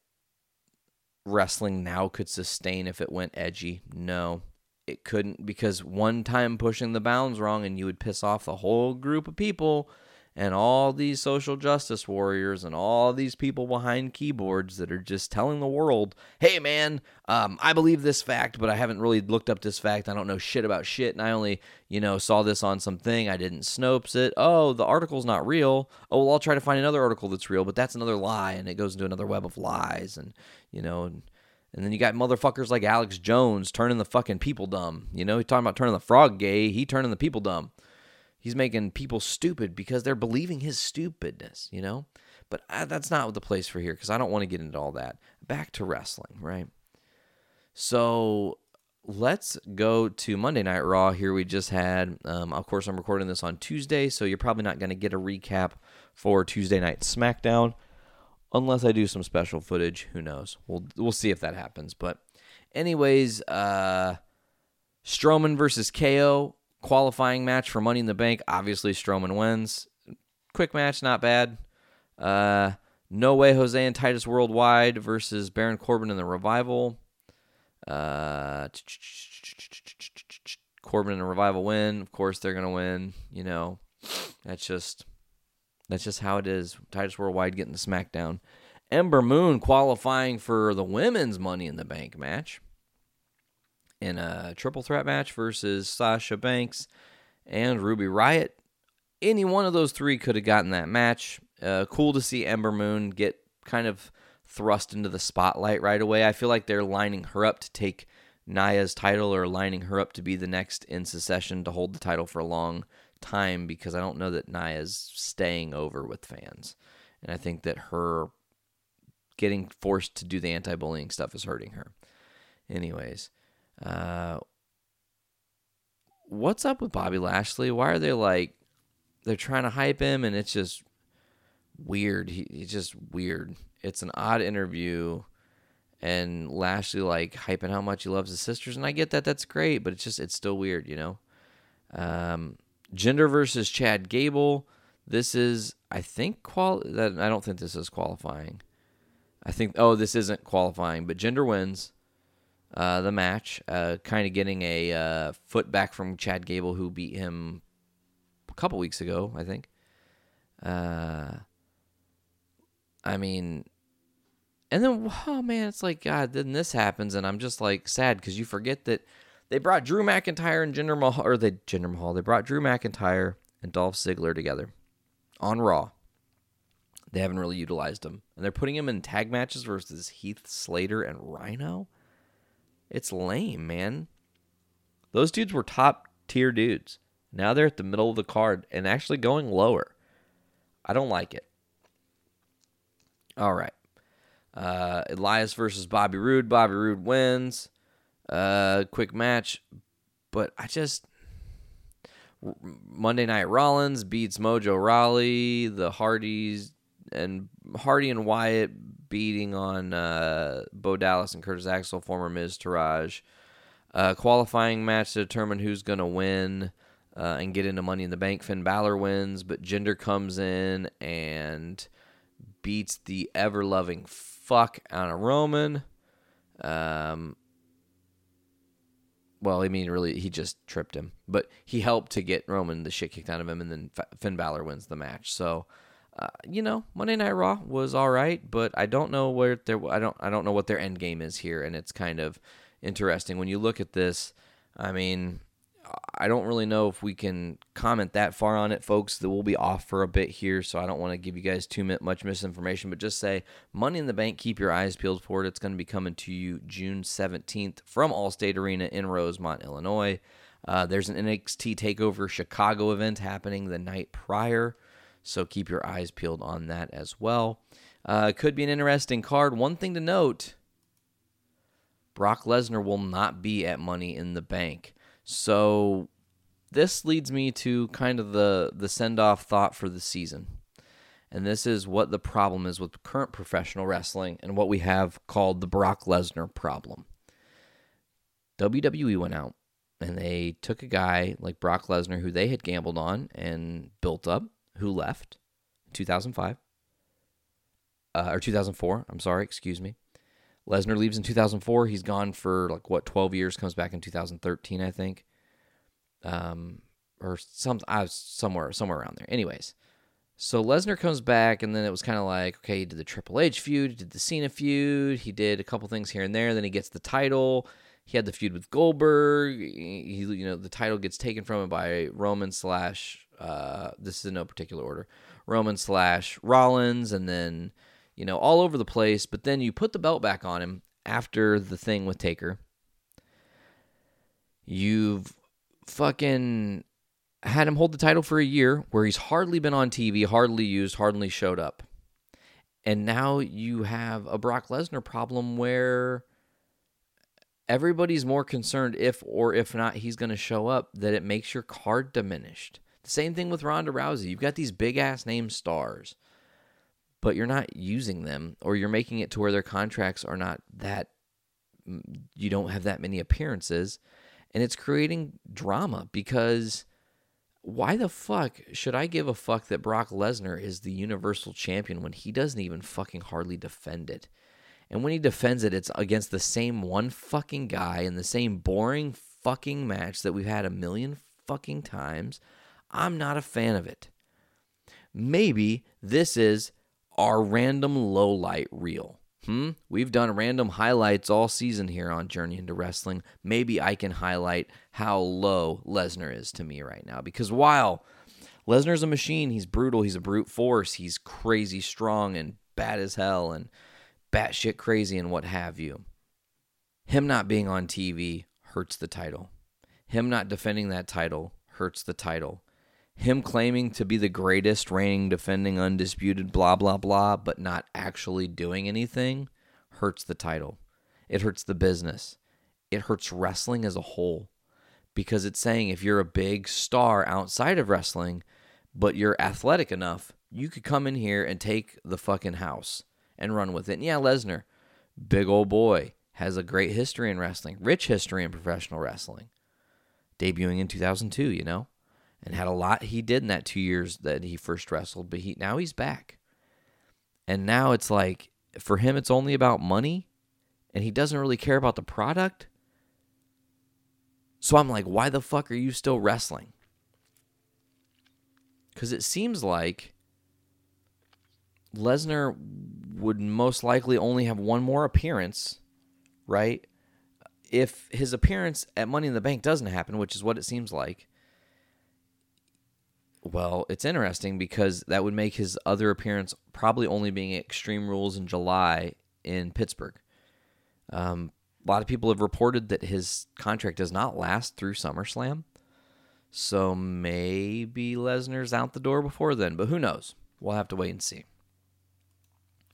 wrestling now could sustain if it went edgy? No it couldn't because one time pushing the bounds wrong and you would piss off the whole group of people and all these social justice warriors and all these people behind keyboards that are just telling the world, hey man, um, I believe this fact, but I haven't really looked up this fact. I don't know shit about shit. And I only, you know, saw this on something. I didn't Snopes it. Oh, the article's not real. Oh, well, I'll try to find another article that's real, but that's another lie. And it goes into another web of lies. And, you know, and, and then you got motherfuckers like Alex Jones turning the fucking people dumb. You know, he's talking about turning the frog gay. He turning the people dumb. He's making people stupid because they're believing his stupidness, you know? But I, that's not the place for here because I don't want to get into all that. Back to wrestling, right? So let's go to Monday Night Raw. Here we just had, um, of course, I'm recording this on Tuesday, so you're probably not going to get a recap for Tuesday Night SmackDown unless I do some special footage. Who knows? We'll we'll see if that happens. But anyways, uh Strowman versus KO qualifying match for Money in the Bank. Obviously Strowman wins. Quick match, not bad. Uh no way Jose and Titus Worldwide versus Baron Corbin and the Revival. Uh Corbin and the Revival win. Of course they're gonna win, you know. That's just that's just how it is. Titus Worldwide getting the SmackDown. Ember Moon qualifying for the women's Money in the Bank match in a triple threat match versus Sasha Banks and Ruby Riott. Any one of those three could have gotten that match. Uh, cool to see Ember Moon get kind of thrust into the spotlight right away. I feel like they're lining her up to take Nia's title or lining her up to be the next in succession to hold the title for a long time because I don't know that Nia's staying over with fans. And I think that her getting forced to do the anti bullying stuff is hurting her. Anyways, uh, what's up with Bobby Lashley? Why are they like they're trying to hype him and it's just weird. He, he's just weird. It's an odd interview and Lashley like hyping how much he loves his sisters and I get that that's great, but it's just it's still weird, you know. Um Jinder versus Chad Gable. This is I think qual I don't think this is qualifying. I think oh this isn't qualifying, but Jinder wins uh, the match, uh, kind of getting a uh, foot back from Chad Gable, who beat him a couple weeks ago, I think. Uh, I mean, and then oh man, it's like God. Then this happens, and I'm just like sad because you forget that they brought Drew McIntyre and Jinder Mahal, or they Jinder Mahal. They brought Drew McIntyre and Dolph Ziggler together on Raw. They haven't really utilized them, and they're putting him in tag matches versus Heath Slater and Rhino. It's lame, man. Those dudes were top tier dudes. Now they're at the middle of the card and actually going lower. I don't like it. All right. Uh, Elias versus Bobby Roode. Bobby Roode wins. Uh, quick match. But I just. Monday Night Rollins beats Mojo Rawley. The Hardys and Hardy and Wyatt beating on uh, Bo Dallas and Curtis Axel, former Miztourage. Uh, qualifying match to determine who's going to win uh, and get into Money in the Bank. Finn Balor wins, but Jinder comes in and beats the ever loving fuck out of Roman. Um, well, I mean, really, he just tripped him, but he helped to get Roman the shit kicked out of him, and then Finn Balor wins the match. So, uh, you know, Monday Night Raw was all right, but I don't know where their I don't I don't know what their end game is here, and it's kind of interesting when you look at this. I mean, I don't really know if we can comment that far on it, folks. That we'll be off for a bit here, so I don't want to give you guys too much misinformation. But just say Money in the Bank. Keep your eyes peeled for it. It's going to be coming to you June seventeenth from Allstate Arena in Rosemont, Illinois. Uh, there's an NXT Takeover Chicago event happening the night prior. So keep your eyes peeled on that as well. Uh, could be an interesting card. One thing to note Brock Lesnar will not be at Money in the Bank. So this leads me to kind of the, the send off thought for the season. And this is what the problem is with current professional wrestling and what we have called the Brock Lesnar problem. WWE went out and they took a guy like Brock Lesnar, who they had gambled on and built up, who left in 2005 uh, or 2004. I'm sorry, excuse me. Lesnar leaves in 2004. He's gone for like what 12 years. Comes back in 2013, I think, um, or some I was somewhere somewhere around there. Anyways, so Lesnar comes back, and then it was kind of like okay, he did the Triple H feud, he did the Cena feud, he did a couple things here and there. Then he gets the title. He had the feud with Goldberg. He, you know, the title gets taken from him by Roman slash uh, this is in no particular order. Roman slash Rollins, and then you know all over the place. But then you put the belt back on him after the thing with Taker. You've fucking had him hold the title for a year, where he's hardly been on TV, hardly used, hardly showed up, and now you have a Brock Lesnar problem where everybody's more concerned if or if not he's going to show up that it makes your card diminished. The same thing with Ronda Rousey. You've got these big ass name stars, but you're not using them, or you're making it to where their contracts are not that, you don't have that many appearances. And it's creating drama because why the fuck should I give a fuck that Brock Lesnar is the Universal Champion when he doesn't even fucking hardly defend it? And when he defends it, it's against the same one fucking guy in the same boring fucking match that we've had a million fucking times. I'm not a fan of it. maybe this is our random low light reel. Hmm? We've done random highlights all season here on Journey into Wrestling. Maybe I can highlight how low Lesnar is to me right now. Because while Lesnar's a machine, he's brutal, he's a brute force, he's crazy strong and bad as hell and batshit crazy and what have you. Him not being on TV hurts the title. Him not defending that title hurts the title. Him claiming to be the greatest reigning, defending, undisputed, blah, blah, blah, but not actually doing anything hurts the title. It hurts the business. It hurts wrestling as a whole because it's saying if you're a big star outside of wrestling, but you're athletic enough, you could come in here and take the fucking house and run with it. And yeah, Lesnar, big old boy, has a great history in wrestling, rich history in professional wrestling, debuting in 2002, you know, and had a lot he did in that two years that he first wrestled, but he now he's back. And now it's like for him it's only about money and he doesn't really care about the product. So I'm like, why the fuck are you still wrestling? Because it seems like Lesnar would most likely only have one more appearance right? If his appearance at Money in the Bank doesn't happen, which is what it seems like, well, it's interesting because that would make his other appearance probably only being Extreme Rules in July in Pittsburgh. Um, a lot of people have reported that his contract does not last through SummerSlam. So maybe Lesnar's out the door before then, but who knows? We'll have to wait and see.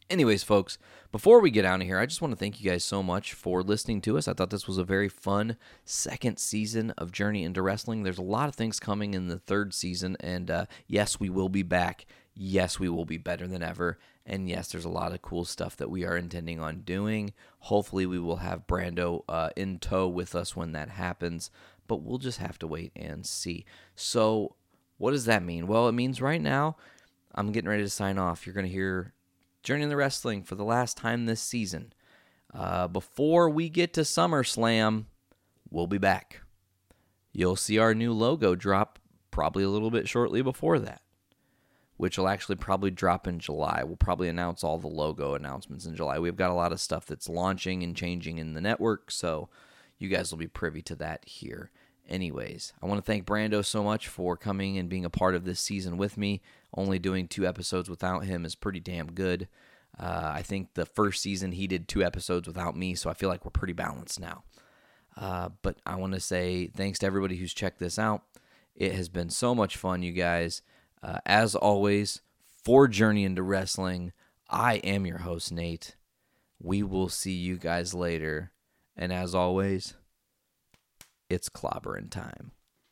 Anyways, folks, before we get out of here, I just want to thank you guys so much for listening to us. I thought this was a very fun second season of Journey into Wrestling. There's a lot of things coming in the third season, and uh, yes, we will be back. Yes, we will be better than ever. And yes, there's a lot of cool stuff that we are intending on doing. Hopefully, we will have Brando uh, in tow with us when that happens, but we'll just have to wait and see. So, what does that mean? Well, it means right now, I'm getting ready to sign off. You're going to hear Journey in the Wrestling for the last time this season. Uh, before we get to SummerSlam, we'll be back. You'll see our new logo drop probably a little bit shortly before that, which will actually probably drop in July. We'll probably announce all the logo announcements in July. We've got a lot of stuff that's launching and changing in the network, so you guys will be privy to that here. Anyways, I want to thank Brando so much for coming and being a part of this season with me. Only doing two episodes without him is pretty damn good. Uh, I think the first season he did two episodes without me, so I feel like we're pretty balanced now. Uh, but I want to say thanks to everybody who's checked this out. It has been so much fun, you guys. Uh, as always, for Journey into Wrestling, I am your host, Nate. We will see you guys later. And as always, it's clobbering time.